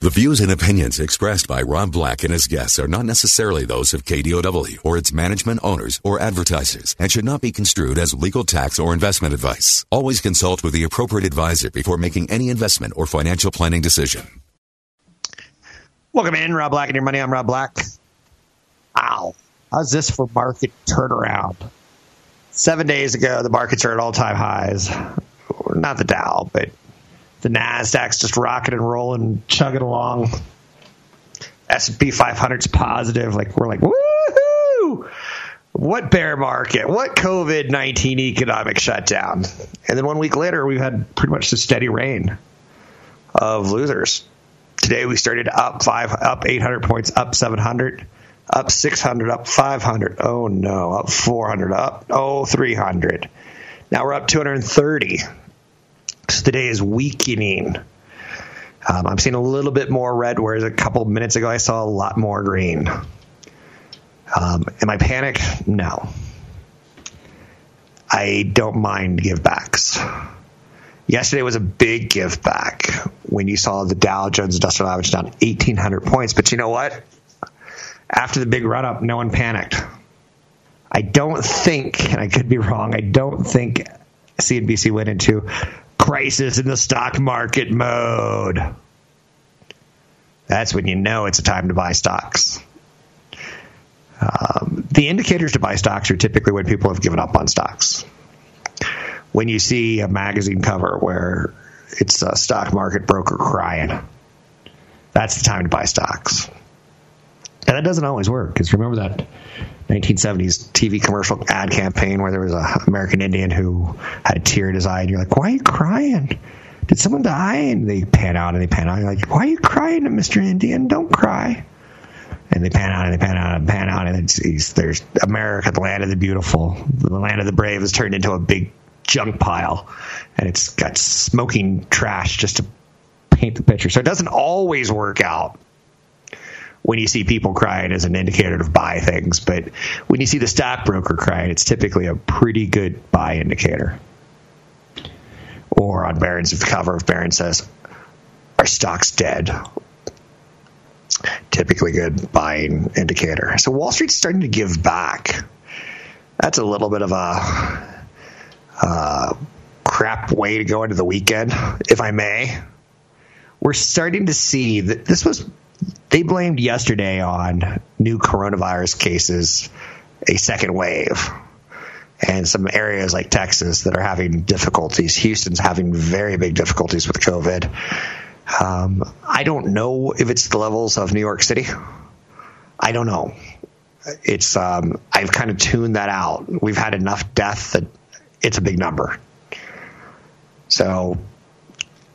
The views and opinions expressed by Rob Black and his guests are not necessarily those of KDOW or its management owners or advertisers and should not be construed as legal tax or investment advice. Always consult with the appropriate advisor before making any investment or financial planning decision. Welcome in, Rob Black and your money. I'm Rob Black. Wow. How's this for market turnaround? Seven days ago, the markets are at all time highs. Not the Dow, but the Nasdaq's just rocking and rolling, chugging along. S&P 500's positive. Like we're like, woohoo! What bear market? What COVID 19 economic shutdown? And then one week later, we've had pretty much the steady rain of losers. Today we started up five, up 800 points, up 700, up 600, up 500. Oh no, up 400, up oh 300. Now we're up 230. Today is weakening. Um, I'm seeing a little bit more red, whereas a couple minutes ago I saw a lot more green. Um, am I panicked? No. I don't mind give backs. Yesterday was a big give back when you saw the Dow Jones Industrial Average down 1,800 points. But you know what? After the big run up, no one panicked. I don't think, and I could be wrong, I don't think CNBC went into crisis in the stock market mode. That's when you know it's a time to buy stocks. Um, the indicators to buy stocks are typically when people have given up on stocks. When you see a magazine cover where it's a stock market broker crying, that's the time to buy stocks. And that doesn't always work because remember that 1970s TV commercial ad campaign where there was an American Indian who had a tear in his eye, and you're like, "Why are you crying? Did someone die?" And they pan out and they pan out. And you're like, "Why are you crying, Mr. Indian? Don't cry." And they pan out and they pan out and pan out, and it's, it's, there's America, the land of the beautiful, the land of the brave, has turned into a big junk pile, and it's got smoking trash just to paint the picture. So it doesn't always work out when you see people crying as an indicator to buy things. But when you see the stockbroker crying, it's typically a pretty good buy indicator. Or on Barron's cover, if Barron says, our stock's dead, typically good buying indicator. So Wall Street's starting to give back. That's a little bit of a uh, crap way to go into the weekend, if I may. We're starting to see that this was they blamed yesterday on new coronavirus cases a second wave and some areas like Texas that are having difficulties. Houston's having very big difficulties with COVID. Um, I don't know if it's the levels of New York City. I don't know. It's um, I've kind of tuned that out. We've had enough death that it's a big number. So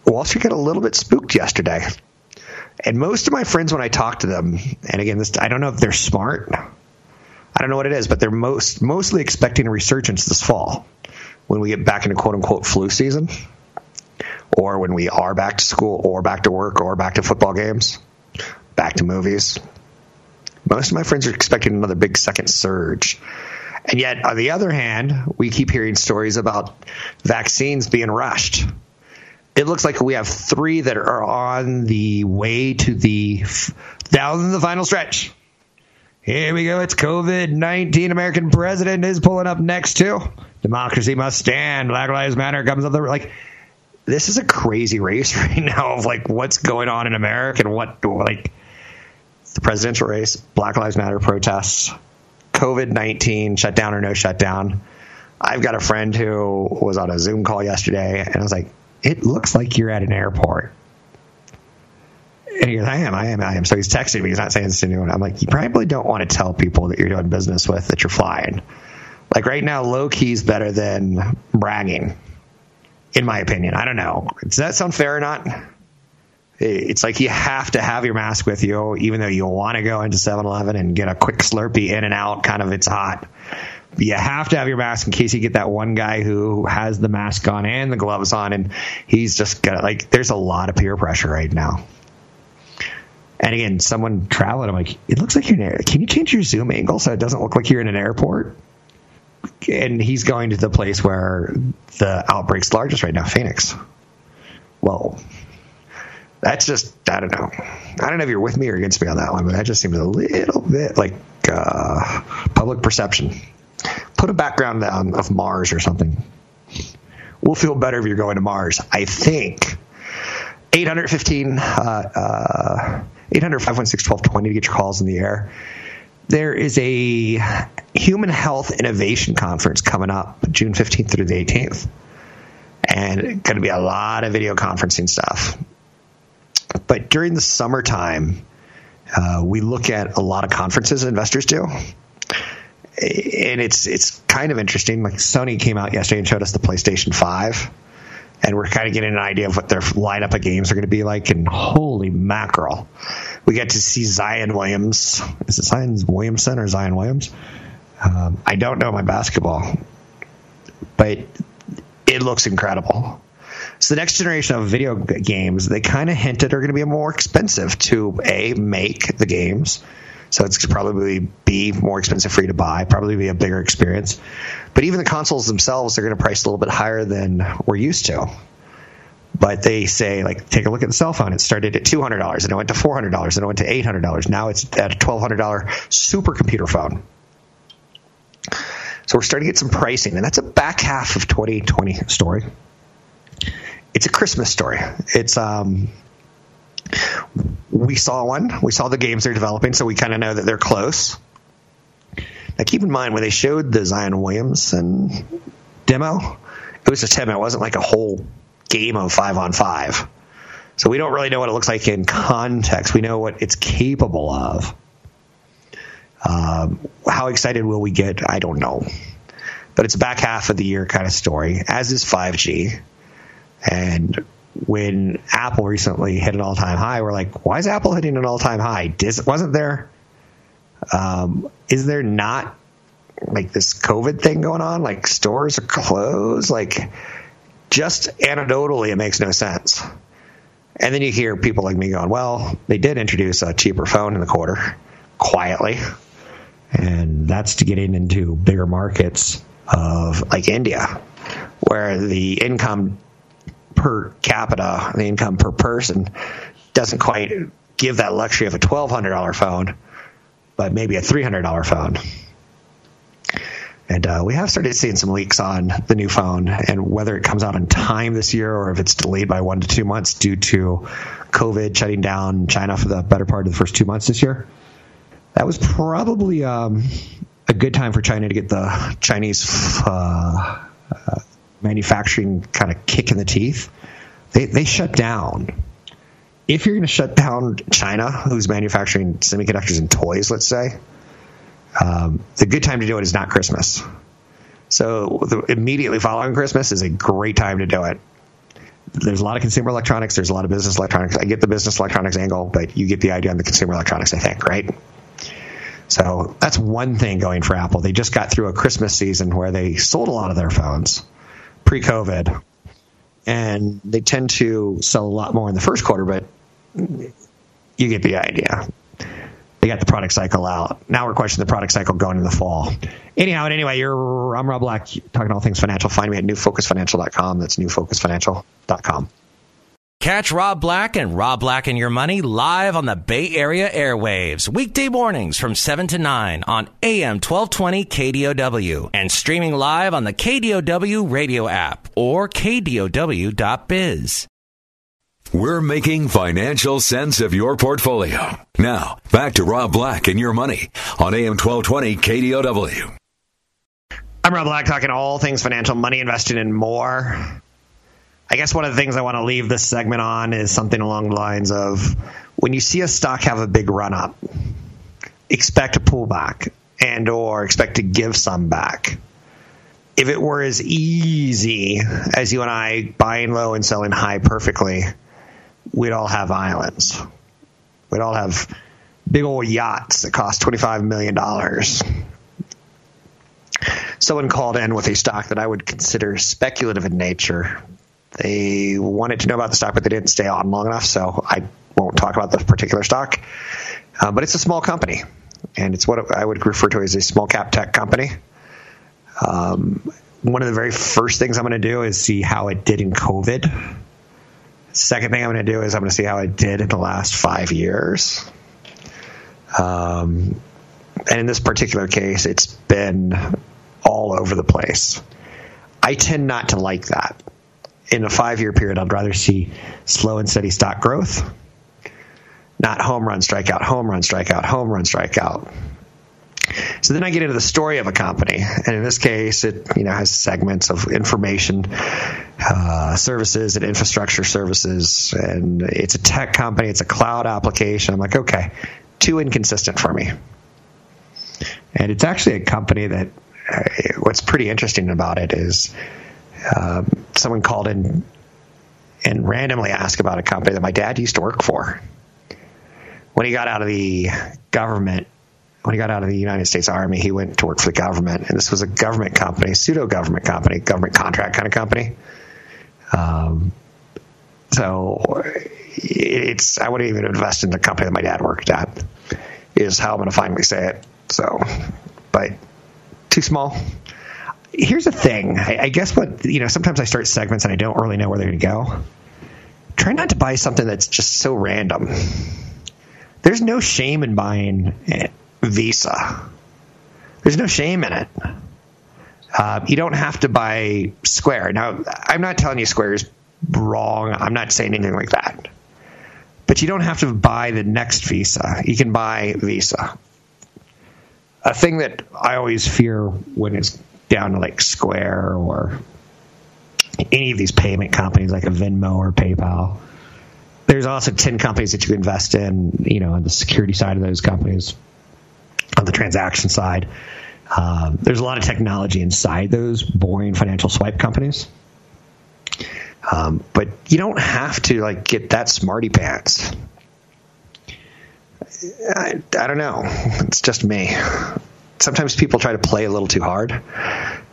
Wall Street got a little bit spooked yesterday. And most of my friends, when I talk to them, and again, this I don't know if they're smart. I don't know what it is, but they're most mostly expecting a resurgence this fall when we get back into quote unquote flu season, or when we are back to school, or back to work, or back to football games, back to movies. Most of my friends are expecting another big second surge. And yet, on the other hand, we keep hearing stories about vaccines being rushed it looks like we have three that are on the way to the down the final stretch. Here we go. It's COVID 19. American president is pulling up next to Democracy must stand. Black Lives Matter comes up the like. This is a crazy race right now of like what's going on in America and what like the presidential race, Black Lives Matter protests, COVID 19, shutdown or no shutdown. I've got a friend who was on a Zoom call yesterday, and I was like, it looks like you're at an airport. And he goes, I am, I am, I am. So he's texting me. He's not saying this to anyone. I'm like, you probably don't want to tell people that you're doing business with that you're flying. Like right now, low key is better than bragging, in my opinion. I don't know. Does that sound fair or not? It's like you have to have your mask with you, even though you want to go into 7 Eleven and get a quick Slurpee in and out, kind of it's hot. You have to have your mask in case you get that one guy who has the mask on and the gloves on, and he's just got like, there's a lot of peer pressure right now. And again, someone traveling, I'm like, it looks like you're in. Can you change your zoom angle so it doesn't look like you're in an airport? And he's going to the place where the outbreak's largest right now, Phoenix. Whoa. That's just, I don't know. I don't know if you're with me or against me on that one, but that just seems a little bit like uh, public perception. Put a background of Mars or something. We'll feel better if you're going to Mars. I think 815 uh, uh, 800 516 to get your calls in the air. There is a Human Health Innovation Conference coming up June 15th through the 18th. And it's going to be a lot of video conferencing stuff. But during the summertime, uh, we look at a lot of conferences investors do. And it's it's kind of interesting. Like Sony came out yesterday and showed us the PlayStation 5 and we're kind of getting an idea of what their lineup of games are going to be like. And holy mackerel, we get to see Zion Williams. Is it Zion Williamson or Zion Williams? Um, I don't know my basketball, but it looks incredible. So the next generation of video games, they kind of hinted are going to be more expensive to a make the games so it's probably be more expensive for you to buy, probably be a bigger experience. But even the consoles themselves, they're going to price a little bit higher than we're used to. But they say, like, take a look at the cell phone. It started at $200 and it went to $400 and it went to $800. Now it's at a $1,200 supercomputer phone. So we're starting to get some pricing, and that's a back half of 2020 story. It's a Christmas story. It's um, we saw one. We saw the games they're developing, so we kind of know that they're close. Now, keep in mind when they showed the Zion Williamson demo, it was a demo. It wasn't like a whole game of five on five. So we don't really know what it looks like in context. We know what it's capable of. Um, how excited will we get? I don't know. But it's a back half of the year kind of story, as is 5G. And when Apple recently hit an all time high, we're like, why is Apple hitting an all time high? Dis- wasn't there, um, is there not like this COVID thing going on? Like stores are closed? Like just anecdotally, it makes no sense. And then you hear people like me going, well, they did introduce a cheaper phone in the quarter quietly. And that's to getting into bigger markets of like India, where the income per capita, the income per person, doesn't quite give that luxury of a $1,200 phone, but maybe a $300 phone. And uh, we have started seeing some leaks on the new phone and whether it comes out in time this year or if it's delayed by one to two months due to COVID shutting down China for the better part of the first two months this year. That was probably um, a good time for China to get the Chinese uh, uh, manufacturing kind of kick in the teeth. They, they shut down. If you're going to shut down China, who's manufacturing semiconductors and toys, let's say, um, the good time to do it is not Christmas. So the, immediately following Christmas is a great time to do it. There's a lot of consumer electronics. There's a lot of business electronics. I get the business electronics angle, but you get the idea on the consumer electronics, I think, right? So that's one thing going for Apple. They just got through a Christmas season where they sold a lot of their phones pre-COVID, and they tend to sell a lot more in the first quarter. But you get the idea. They got the product cycle out. Now we're questioning the product cycle going in the fall. Anyhow, and anyway, you're I'm Rob Black talking all things financial. Find me at newfocusfinancial.com. That's newfocusfinancial.com. Catch Rob Black and Rob Black and Your Money live on the Bay Area airwaves, weekday mornings from 7 to 9 on AM 1220 KDOW and streaming live on the KDOW radio app or KDOW.biz. We're making financial sense of your portfolio. Now, back to Rob Black and Your Money on AM 1220 KDOW. I'm Rob Black talking all things financial, money investing, and more. I guess one of the things I want to leave this segment on is something along the lines of when you see a stock have a big run up, expect a pullback and or expect to give some back. If it were as easy as you and I buying low and selling high perfectly, we'd all have islands. We'd all have big old yachts that cost $25 million. Someone called in with a stock that I would consider speculative in nature. They wanted to know about the stock, but they didn't stay on long enough, so I won't talk about the particular stock. Uh, but it's a small company, and it's what I would refer to as a small cap tech company. Um, one of the very first things I'm going to do is see how it did in COVID. Second thing I'm going to do is I'm going to see how it did in the last five years. Um, and in this particular case, it's been all over the place. I tend not to like that. In a five year period, I'd rather see slow and steady stock growth, not home run, strikeout, home run, strikeout, home run, strikeout. So then I get into the story of a company, and in this case, it you know has segments of information uh, services and infrastructure services, and it's a tech company, it's a cloud application. I'm like, okay, too inconsistent for me. And it's actually a company that uh, what's pretty interesting about it is um, someone called in and randomly asked about a company that my dad used to work for. When he got out of the government, when he got out of the United States Army, he went to work for the government, and this was a government company, pseudo government company, government contract kind of company. Um, so it's I wouldn't even invest in the company that my dad worked at. Is how I'm going to finally say it. So, but too small. Here's the thing. I, I guess what you know. Sometimes I start segments and I don't really know where they're going to go. Try not to buy something that's just so random. There's no shame in buying Visa. There's no shame in it. Uh, you don't have to buy Square. Now, I'm not telling you Square is wrong. I'm not saying anything like that. But you don't have to buy the next Visa. You can buy Visa. A thing that I always fear when it's down to like Square or any of these payment companies like a Venmo or PayPal. There's also 10 companies that you invest in, you know, on the security side of those companies, on the transaction side. Um, there's a lot of technology inside those boring financial swipe companies. Um, but you don't have to like get that smarty pants. I, I don't know. It's just me. Sometimes people try to play a little too hard,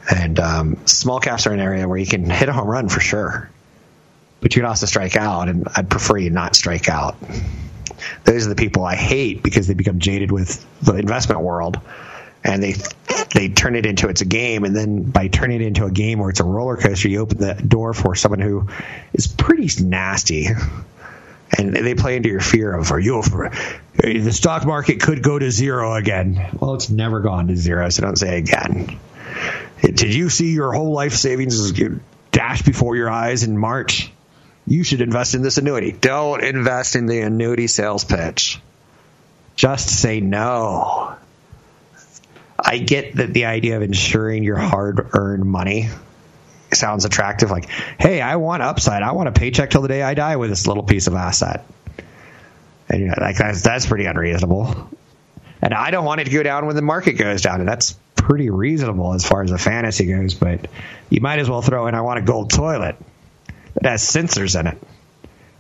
and um, small caps are an area where you can hit a home run for sure, but you can also strike out, and I'd prefer you not strike out. Those are the people I hate because they become jaded with the investment world and they they turn it into it's a game, and then by turning it into a game where it's a roller coaster, you open the door for someone who is pretty nasty, and they play into your fear of are you for the stock market could go to zero again. Well, it's never gone to zero, so don't say again. Did you see your whole life savings dash before your eyes in March? You should invest in this annuity. Don't invest in the annuity sales pitch. Just say no. I get that the idea of insuring your hard earned money sounds attractive. Like, hey, I want upside. I want a paycheck till the day I die with this little piece of asset. And you know, like that's that's pretty unreasonable. And I don't want it to go down when the market goes down, and that's pretty reasonable as far as the fantasy goes. But you might as well throw in, I want a gold toilet that has sensors in it.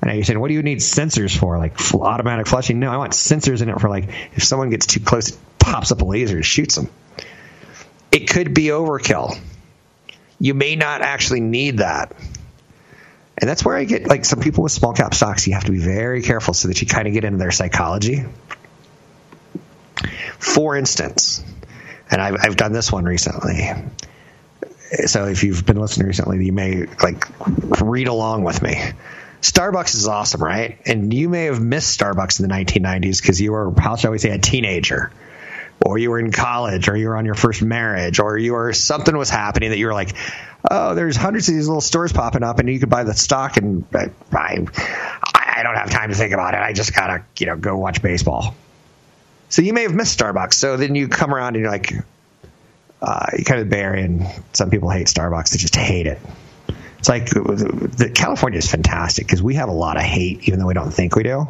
And you're saying, what do you need sensors for? Like automatic flushing? No, I want sensors in it for like if someone gets too close, it pops up a laser and shoots them. It could be overkill. You may not actually need that. And that's where I get like some people with small cap stocks, you have to be very careful so that you kind of get into their psychology. For instance, and I've, I've done this one recently. So if you've been listening recently, you may like read along with me. Starbucks is awesome, right? And you may have missed Starbucks in the 1990s because you were, how shall we say, a teenager or you were in college or you were on your first marriage or you were something was happening that you were like oh there's hundreds of these little stores popping up and you could buy the stock and uh, I, I don't have time to think about it. I just gotta you know go watch baseball. So you may have missed starbucks. So then you come around and you're like uh, you kind of bear and some people hate starbucks. They just hate it. It's like the, california is fantastic because we have a lot of hate even though we don't think we do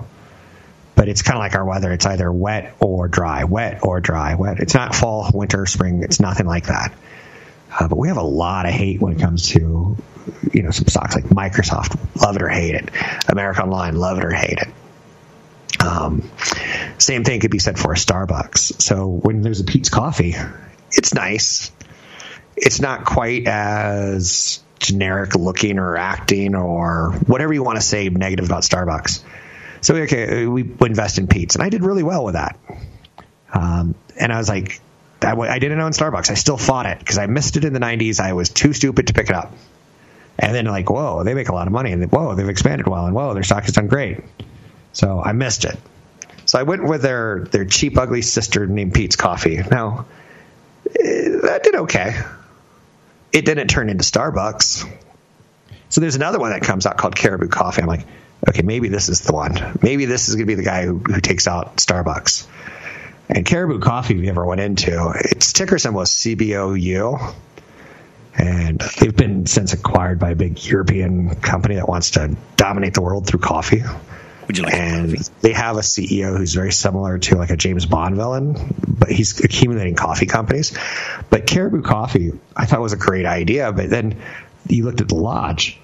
but it's kind of like our weather. It's either wet or dry, wet or dry, wet. It's not fall, winter, spring. It's nothing like that. Uh, but we have a lot of hate when it comes to you know some stocks like Microsoft, love it or hate it. America Online, love it or hate it. Um, same thing could be said for a Starbucks. So when there's a Peet's Coffee, it's nice. It's not quite as generic looking or acting or whatever you want to say negative about Starbucks. So okay, we invest in Peet's, and I did really well with that. Um, and I was like, I, I didn't own Starbucks. I still fought it because I missed it in the '90s. I was too stupid to pick it up. And then like, whoa, they make a lot of money, and whoa, they've expanded well, and whoa, their stock has done great. So I missed it. So I went with their their cheap, ugly sister named Peet's Coffee. Now eh, that did okay. It didn't turn into Starbucks. So there's another one that comes out called Caribou Coffee. I'm like, okay, maybe this is the one. Maybe this is going to be the guy who, who takes out Starbucks. And Caribou Coffee, we you ever went into, its ticker symbol is CBOU. And they've been since acquired by a big European company that wants to dominate the world through coffee. Would you like and they have a CEO who's very similar to like a James Bond villain, but he's accumulating coffee companies. But Caribou Coffee, I thought was a great idea, but then you looked at the lodge,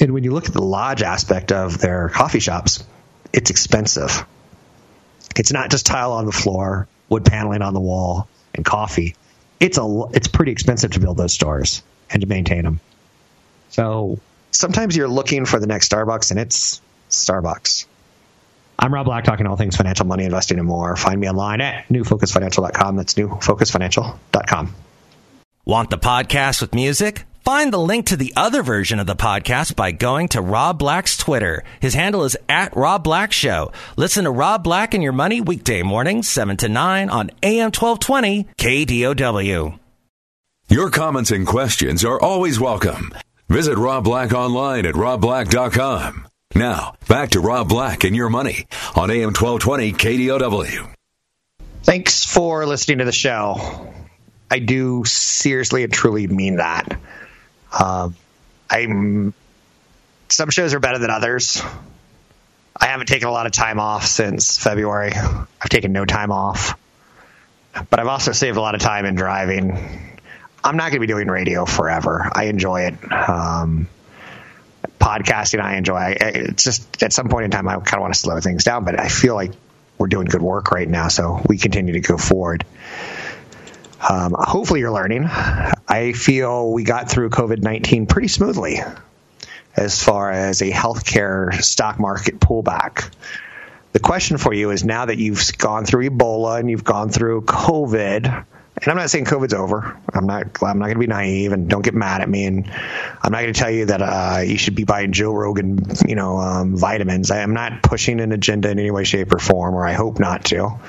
and when you look at the lodge aspect of their coffee shops, it's expensive. It's not just tile on the floor, wood paneling on the wall, and coffee. It's a it's pretty expensive to build those stores and to maintain them. So sometimes you're looking for the next Starbucks, and it's Starbucks. I'm Rob Black, talking all things financial, money, investing, and more. Find me online at newfocusfinancial.com. That's newfocusfinancial.com. Want the podcast with music? Find the link to the other version of the podcast by going to Rob Black's Twitter. His handle is at Rob Black Show. Listen to Rob Black and Your Money weekday mornings, 7 to 9 on AM 1220 KDOW. Your comments and questions are always welcome. Visit Rob Black online at robblack.com. Now, back to Rob Black and Your Money on AM 1220 KDOW. Thanks for listening to the show. I do seriously and truly mean that. Um, I'm some shows are better than others. I haven't taken a lot of time off since February. I've taken no time off, but I've also saved a lot of time in driving. I'm not going to be doing radio forever. I enjoy it. Um, podcasting, I enjoy. It's just at some point in time, I kind of want to slow things down, but I feel like we're doing good work right now, so we continue to go forward. Um, hopefully, you're learning. I feel we got through COVID 19 pretty smoothly as far as a healthcare stock market pullback. The question for you is now that you've gone through Ebola and you've gone through COVID, and I'm not saying COVID's over. I'm not. I'm not going to be naive and don't get mad at me. And I'm not going to tell you that uh, you should be buying Joe Rogan, you know, um, vitamins. I am not pushing an agenda in any way, shape, or form, or I hope not to.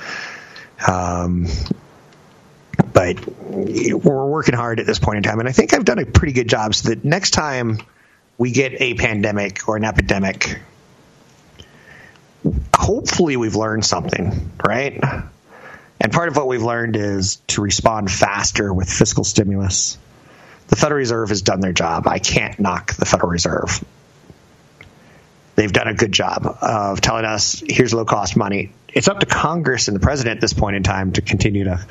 Um, but we're working hard at this point in time, and I think I've done a pretty good job. So that next time we get a pandemic or an epidemic, hopefully we've learned something, right? And part of what we've learned is to respond faster with fiscal stimulus. The Federal Reserve has done their job. I can't knock the Federal Reserve. They've done a good job of telling us here's low cost money. It's up to Congress and the president at this point in time to continue to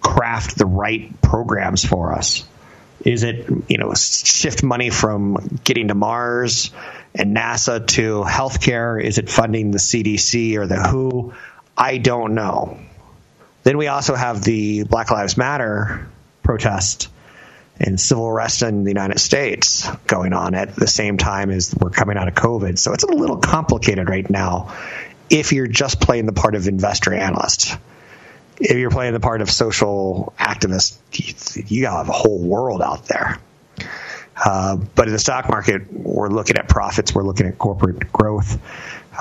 craft the right programs for us. Is it, you know, shift money from getting to Mars and NASA to healthcare? Is it funding the CDC or the WHO? I don't know. Then we also have the Black Lives Matter protest and civil arrest in the United States going on at the same time as we're coming out of COVID. So it's a little complicated right now if you're just playing the part of investor analyst. If you're playing the part of social activist, you gotta have a whole world out there. Uh, but in the stock market, we're looking at profits, we're looking at corporate growth.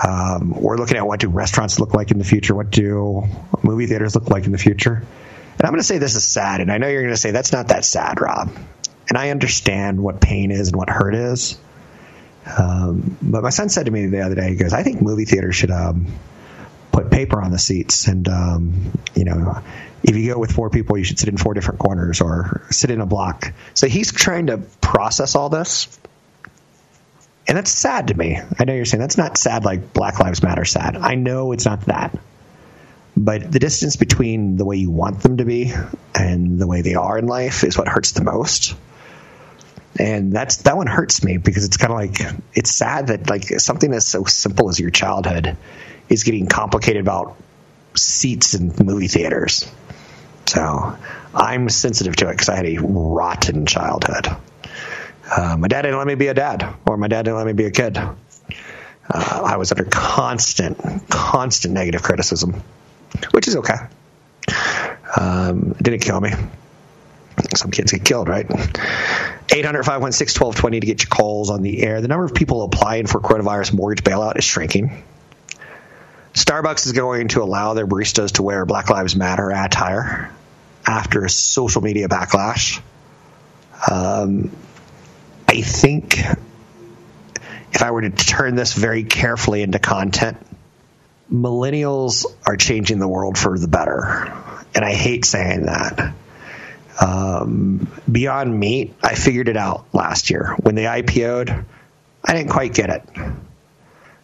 Um, we're looking at what do restaurants look like in the future, what do movie theaters look like in the future. And I'm going to say this is sad, and I know you're going to say that's not that sad, Rob. And I understand what pain is and what hurt is. Um, but my son said to me the other day, he goes, I think movie theaters should um, put paper on the seats. And, um, you know, if you go with four people, you should sit in four different corners or sit in a block. So he's trying to process all this and that's sad to me. I know you're saying that's not sad like Black Lives Matter sad. I know it's not that. But the distance between the way you want them to be and the way they are in life is what hurts the most. and that's that one hurts me because it's kind of like it's sad that like something that's so simple as your childhood is getting complicated about seats in movie theaters. So I'm sensitive to it because I had a rotten childhood. Uh, my dad didn't let me be a dad, or my dad didn't let me be a kid. Uh, I was under constant, constant negative criticism, which is okay. Um, it didn't kill me. Some kids get killed, right? 800 516 1220 to get your calls on the air. The number of people applying for coronavirus mortgage bailout is shrinking. Starbucks is going to allow their baristas to wear Black Lives Matter attire after a social media backlash. Um, I think if I were to turn this very carefully into content, millennials are changing the world for the better. And I hate saying that. Um, Beyond Meat, I figured it out last year. When they IPO'd, I didn't quite get it.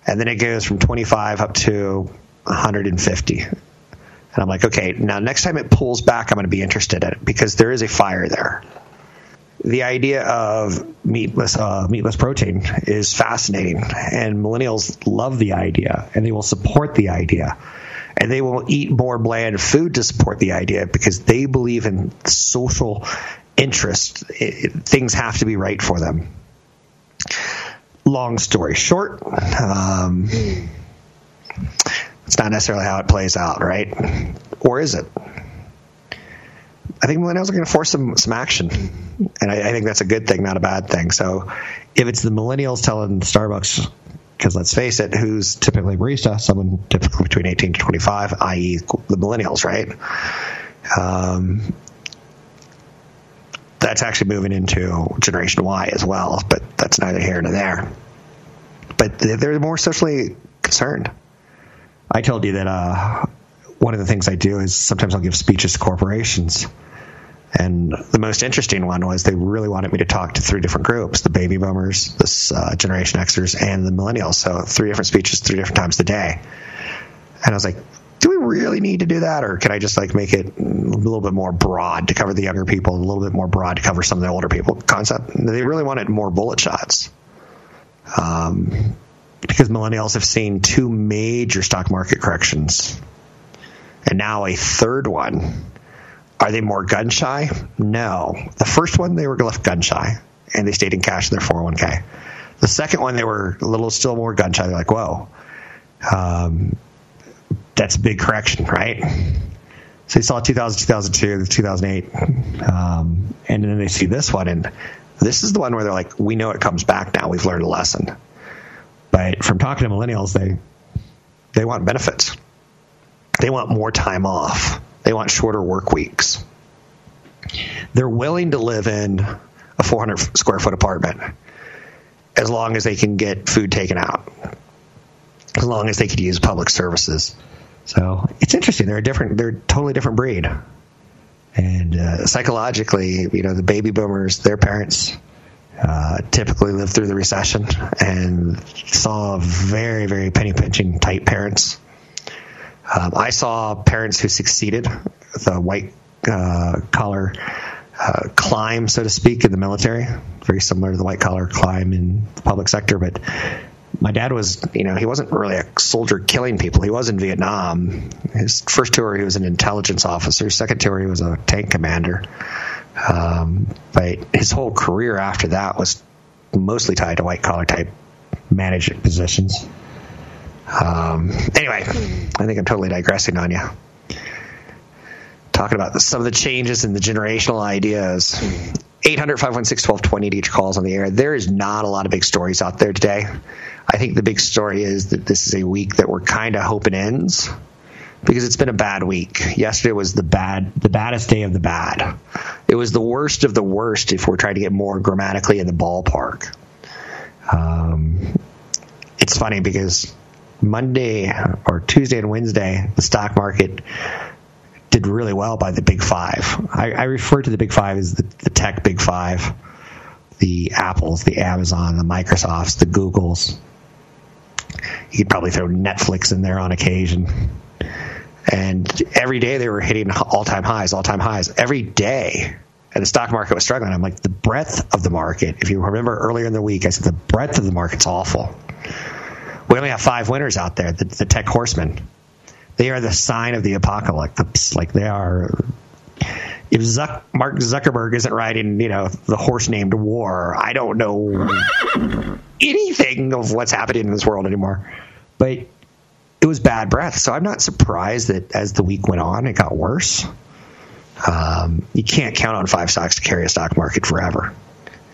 And then it goes from 25 up to 150. And I'm like, okay, now next time it pulls back, I'm going to be interested in it because there is a fire there. The idea of meatless uh, meatless protein is fascinating, and millennials love the idea, and they will support the idea and they will eat more bland food to support the idea because they believe in social interest. It, it, things have to be right for them. Long story short, um, it's not necessarily how it plays out, right? Or is it? I think millennials are going to force some some action, and I, I, think that's a good thing, not a bad thing. So, if it's the millennials telling Starbucks because let's face it, who's typically barista? Someone typically between 18 to 25, i.e., the millennials, right? Um, that's actually moving into Generation Y as well, but that's neither here nor there. But they're more socially concerned. I told you that uh, one of the things I do is sometimes I'll give speeches to corporations and the most interesting one was they really wanted me to talk to three different groups the baby boomers, this uh, Generation Xers, and the millennials. So three different speeches, three different times a day. And I was like, do we really need to do that? Or can I just like make it a little bit more broad to cover the younger people, and a little bit more broad to cover some of the older people concept? They really wanted more bullet shots. Um, because millennials have seen two major stock market corrections and now a third one are they more gun shy? No. The first one, they were left gun shy and they stayed in cash in their 401k. The second one, they were a little still more gun shy. They're like, whoa, um, that's a big correction, right? So they saw 2000, 2002, 2008, um, and then they see this one, and this is the one where they're like, we know it comes back now. We've learned a lesson. But from talking to millennials, they they want benefits. They want more time off. They want shorter work weeks. They're willing to live in a 400 square foot apartment as long as they can get food taken out, as long as they can use public services. So it's interesting. They're a different, they're a totally different breed. And uh, psychologically, you know, the baby boomers, their parents, uh, typically lived through the recession and saw very, very penny pinching type parents um, I saw parents who succeeded the white uh, collar uh, climb, so to speak, in the military, very similar to the white collar climb in the public sector. But my dad was, you know, he wasn't really a soldier killing people. He was in Vietnam. His first tour, he was an intelligence officer. Second tour, he was a tank commander. Um, but his whole career after that was mostly tied to white collar type management positions. Um, anyway, I think I'm totally digressing on you. Talking about some of the changes in the generational ideas. 800 516 1220 to your calls on the air. There is not a lot of big stories out there today. I think the big story is that this is a week that we're kind of hoping ends because it's been a bad week. Yesterday was the bad, the baddest day of the bad. It was the worst of the worst if we're trying to get more grammatically in the ballpark. Um, it's funny because Monday or Tuesday and Wednesday, the stock market did really well by the big five. I, I refer to the big five as the, the tech big five the Apples, the Amazon, the Microsofts, the Googles. You could probably throw Netflix in there on occasion. And every day they were hitting all time highs, all time highs. Every day. and the stock market was struggling. I'm like, the breadth of the market. If you remember earlier in the week, I said the breadth of the market's awful. We only have five winners out there. The, the tech horsemen. They are the sign of the apocalypse. Like they are. If Zuck, Mark Zuckerberg isn't riding, you know, the horse named War, I don't know anything of what's happening in this world anymore. But it was bad breath. So I'm not surprised that as the week went on, it got worse. Um, you can't count on five stocks to carry a stock market forever.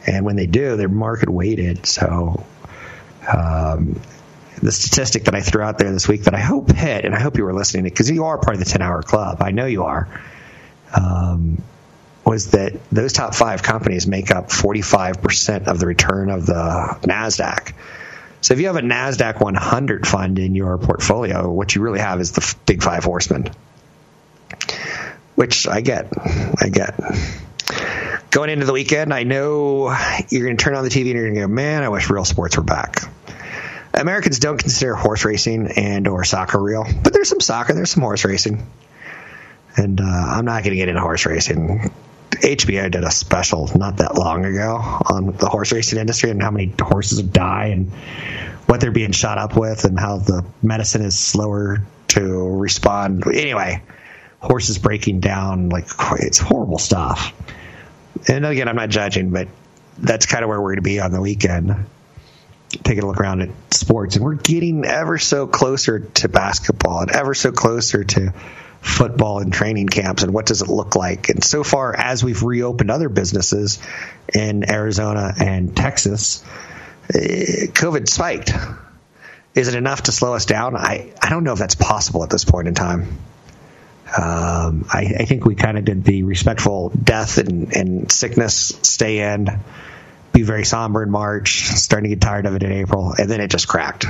And when they do, they're market weighted. So um, the statistic that I threw out there this week that I hope hit, and I hope you were listening to because you are part of the 10 hour club. I know you are. Um, was that those top five companies make up 45% of the return of the NASDAQ. So if you have a NASDAQ 100 fund in your portfolio, what you really have is the big five horsemen, which I get. I get. Going into the weekend, I know you're going to turn on the TV and you're going to go, man, I wish real sports were back. Americans don't consider horse racing and or soccer real, but there's some soccer, there's some horse racing. And uh, I'm not going to get into horse racing. HBO did a special not that long ago on the horse racing industry and how many horses die and what they're being shot up with and how the medicine is slower to respond. Anyway, horses breaking down like it's horrible stuff. And again, I'm not judging, but that's kind of where we're going to be on the weekend. Taking a look around at sports, and we're getting ever so closer to basketball and ever so closer to football and training camps and what does it look like. And so far, as we've reopened other businesses in Arizona and Texas, eh, COVID spiked. Is it enough to slow us down? I, I don't know if that's possible at this point in time. Um, I, I, think we kind of did the respectful death and, and, sickness stay in, be very somber in March, starting to get tired of it in April, and then it just cracked.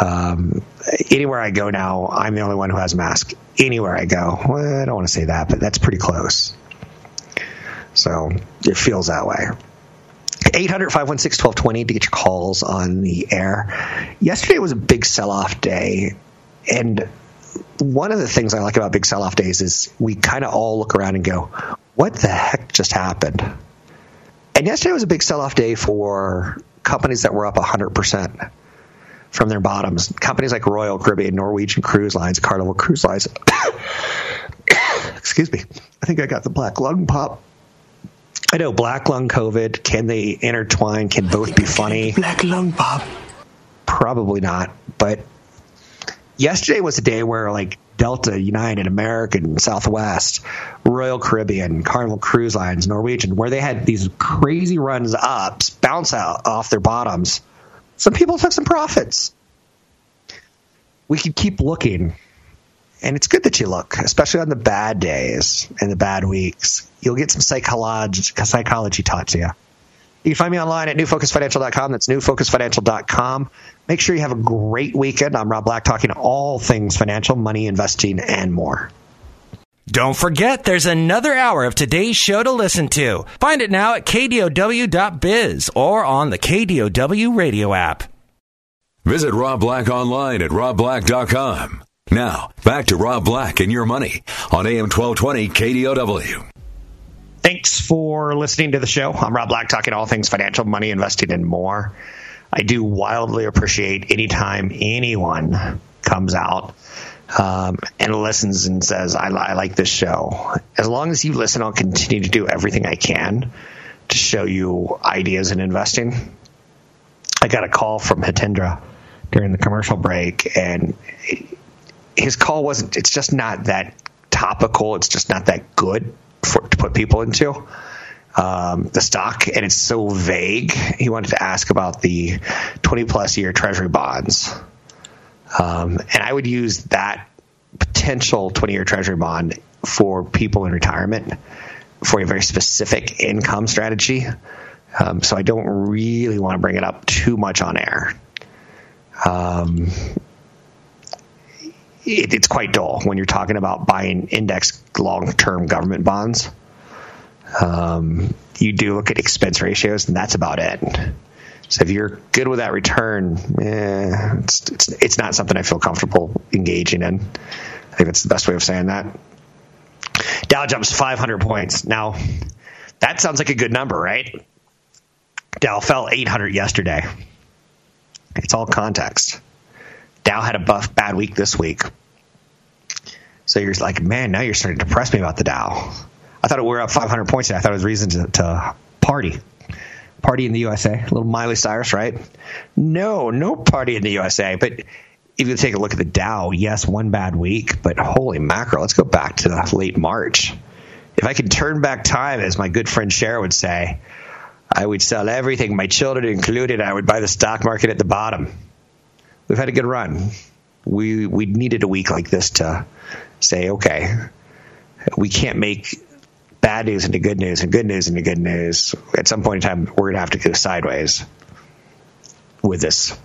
Um, anywhere I go now, I'm the only one who has a mask. Anywhere I go, well, I don't want to say that, but that's pretty close. So it feels that way. 800 516 1220 to get your calls on the air. Yesterday was a big sell off day. And one of the things I like about big sell off days is we kind of all look around and go, what the heck just happened? And yesterday was a big sell off day for companies that were up 100% from their bottoms. Companies like Royal Caribbean, Norwegian Cruise Lines, Carnival Cruise Lines. Excuse me. I think I got the black lung pop. I know black lung COVID. Can they intertwine? Can both be funny? Black lung pop. Probably not. But yesterday was a day where like Delta, United, American, Southwest, Royal Caribbean, Carnival Cruise Lines, Norwegian, where they had these crazy runs ups, bounce out off their bottoms some people took some profits. We could keep looking. And it's good that you look, especially on the bad days and the bad weeks. You'll get some psychology, psychology taught to you. You can find me online at newfocusfinancial.com. That's newfocusfinancial.com. Make sure you have a great weekend. I'm Rob Black, talking all things financial, money, investing, and more. Don't forget, there's another hour of today's show to listen to. Find it now at kdow.biz or on the KDOW radio app. Visit Rob Black online at robblack.com. Now, back to Rob Black and your money on AM 1220 KDOW. Thanks for listening to the show. I'm Rob Black, talking all things financial, money, investing, and more. I do wildly appreciate anytime anyone comes out um, and listens and says, I, I like this show. As long as you listen, I'll continue to do everything I can to show you ideas in investing. I got a call from Hitendra during the commercial break, and his call wasn't, it's just not that topical. It's just not that good for, to put people into. Um, the stock, and it's so vague. He wanted to ask about the 20 plus year treasury bonds. Um, and I would use that potential 20 year treasury bond for people in retirement for a very specific income strategy. Um, so I don't really want to bring it up too much on air. Um, it, it's quite dull when you're talking about buying index long term government bonds. Um, you do look at expense ratios, and that's about it. So if you're good with that return, eh, it's, it's, it's not something I feel comfortable engaging in. I think that's the best way of saying that. Dow jumps 500 points. Now, that sounds like a good number, right? Dow fell 800 yesterday. It's all context. Dow had a buff bad week this week. So you're like, man, now you're starting to depress me about the Dow. I thought we were up 500 points, and I thought it was reason to, to party. Party in the USA. A little Miley Cyrus, right? No, no party in the USA. But if you take a look at the Dow, yes, one bad week, but holy mackerel, let's go back to late March. If I could turn back time, as my good friend Cher would say, I would sell everything, my children included. I would buy the stock market at the bottom. We've had a good run. We we needed a week like this to say, okay, we can't make bad news into good news and good news into good news. At some point in time, we're going to have to go sideways with this.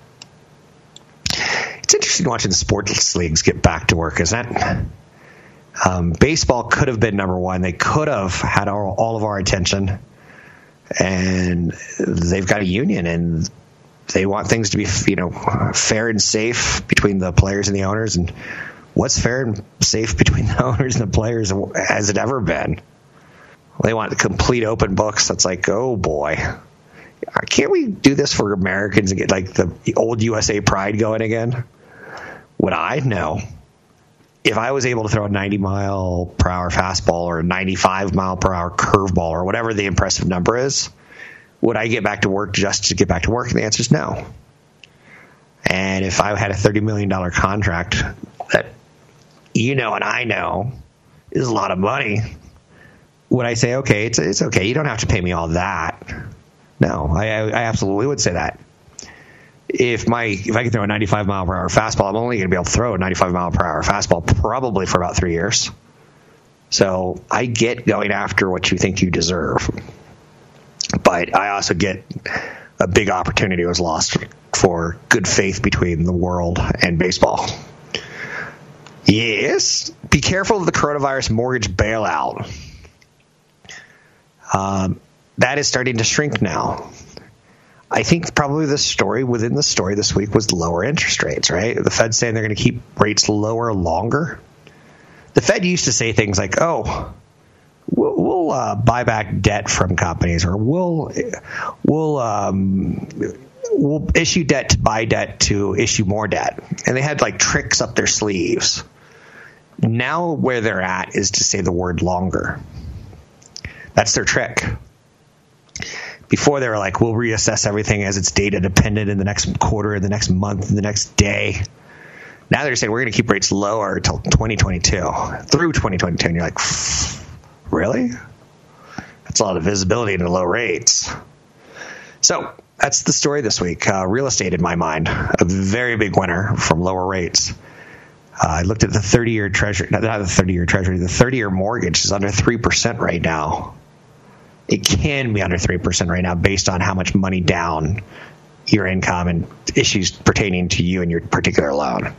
It's interesting watching sports leagues get back to work, isn't it? Um, baseball could have been number one. They could have had our, all of our attention, and they've got a union, and they want things to be, you know, fair and safe between the players and the owners. And what's fair and safe between the owners and the players has it ever been? They want complete open books. That's like, oh boy, can't we do this for Americans and get like the old USA pride going again? Would I? know? If I was able to throw a 90 mile per hour fastball or a 95 mile per hour curveball or whatever the impressive number is, would I get back to work just to get back to work? And the answer is no. And if I had a $30 million contract that you know and I know is a lot of money, would I say, okay, it's, it's okay. You don't have to pay me all that. No, I, I absolutely would say that. If my if I can throw a 95 mile per hour fastball, I'm only going to be able to throw a 95 mile per hour fastball probably for about three years. So I get going after what you think you deserve, but I also get a big opportunity was lost for good faith between the world and baseball. Yes, be careful of the coronavirus mortgage bailout. Um, that is starting to shrink now. I think probably the story within the story this week was lower interest rates, right? The Fed's saying they're going to keep rates lower longer. The Fed used to say things like, "Oh, we'll, we'll uh, buy back debt from companies, or we'll we'll um, we'll issue debt to buy debt to issue more debt," and they had like tricks up their sleeves. Now, where they're at is to say the word longer. That's their trick before they were like, we'll reassess everything as it's data dependent in the next quarter, in the next month, in the next day. Now they're saying we're going to keep rates lower until 2022, through 2022. And you're like, really? That's a lot of visibility into low rates. So that's the story this week. Uh, real estate, in my mind, a very big winner from lower rates. Uh, I looked at the 30 year treasury, not the 30 year treasury, the 30 year mortgage is under 3% right now it can be under 3% right now based on how much money down your income and issues pertaining to you and your particular loan.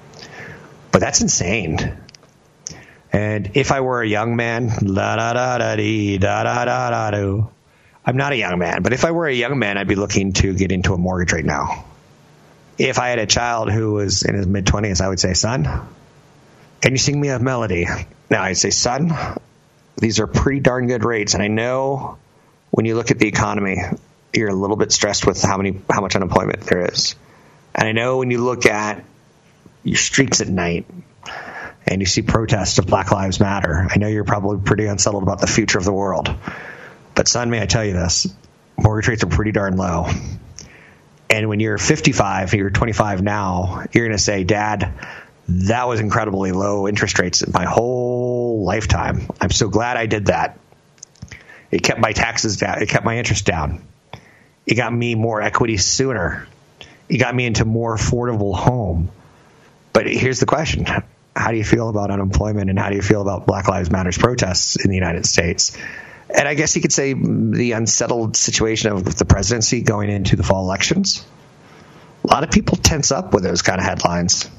But that's insane. And if I were a young man, la da da da dee, da da da da do. I'm not a young man, but if I were a young man, I'd be looking to get into a mortgage right now. If I had a child who was in his mid 20s, I would say, son, can you sing me a melody? Now I'd say, son, these are pretty darn good rates. And I know when you look at the economy, you're a little bit stressed with how many how much unemployment there is. And I know when you look at your streets at night and you see protests of Black Lives Matter, I know you're probably pretty unsettled about the future of the world. But son, may I tell you this? Mortgage rates are pretty darn low. And when you're 55, you're 25 now, you're going to say, Dad, that was incredibly low interest rates my whole lifetime. I'm so glad I did that. It kept my taxes down. It kept my interest down. It got me more equity sooner. It got me into more affordable home. But here's the question. How do you feel about unemployment and how do you feel about Black Lives Matters protests in the United States? And I guess you could say the unsettled situation of the presidency going into the fall elections. A lot of people tense up with those kind of headlines.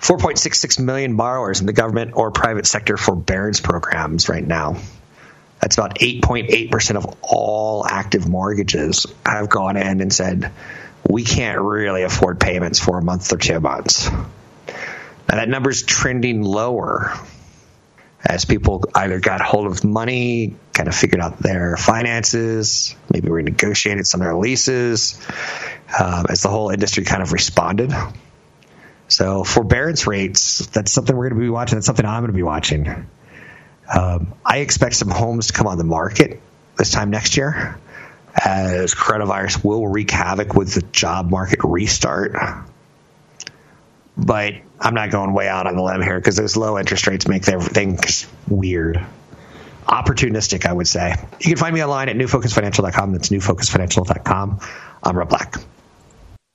4.66 million borrowers in the government or private sector forbearance programs right now. That's about 8.8% of all active mortgages have gone in and said, we can't really afford payments for a month or two months. Now, that number's trending lower. as people either got hold of money, kind of figured out their finances, maybe renegotiated some of their leases, um, as the whole industry kind of responded. So forbearance rates, that's something we're going to be watching. That's something I'm going to be watching. Um, I expect some homes to come on the market this time next year as coronavirus will wreak havoc with the job market restart. But I'm not going way out on the limb here because those low interest rates make everything weird. Opportunistic, I would say. You can find me online at newfocusfinancial.com. That's newfocusfinancial.com. I'm Rob Black.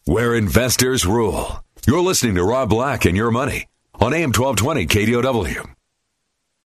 Where investors rule. You're listening to Rob Black and Your Money on AM 1220 KDOW.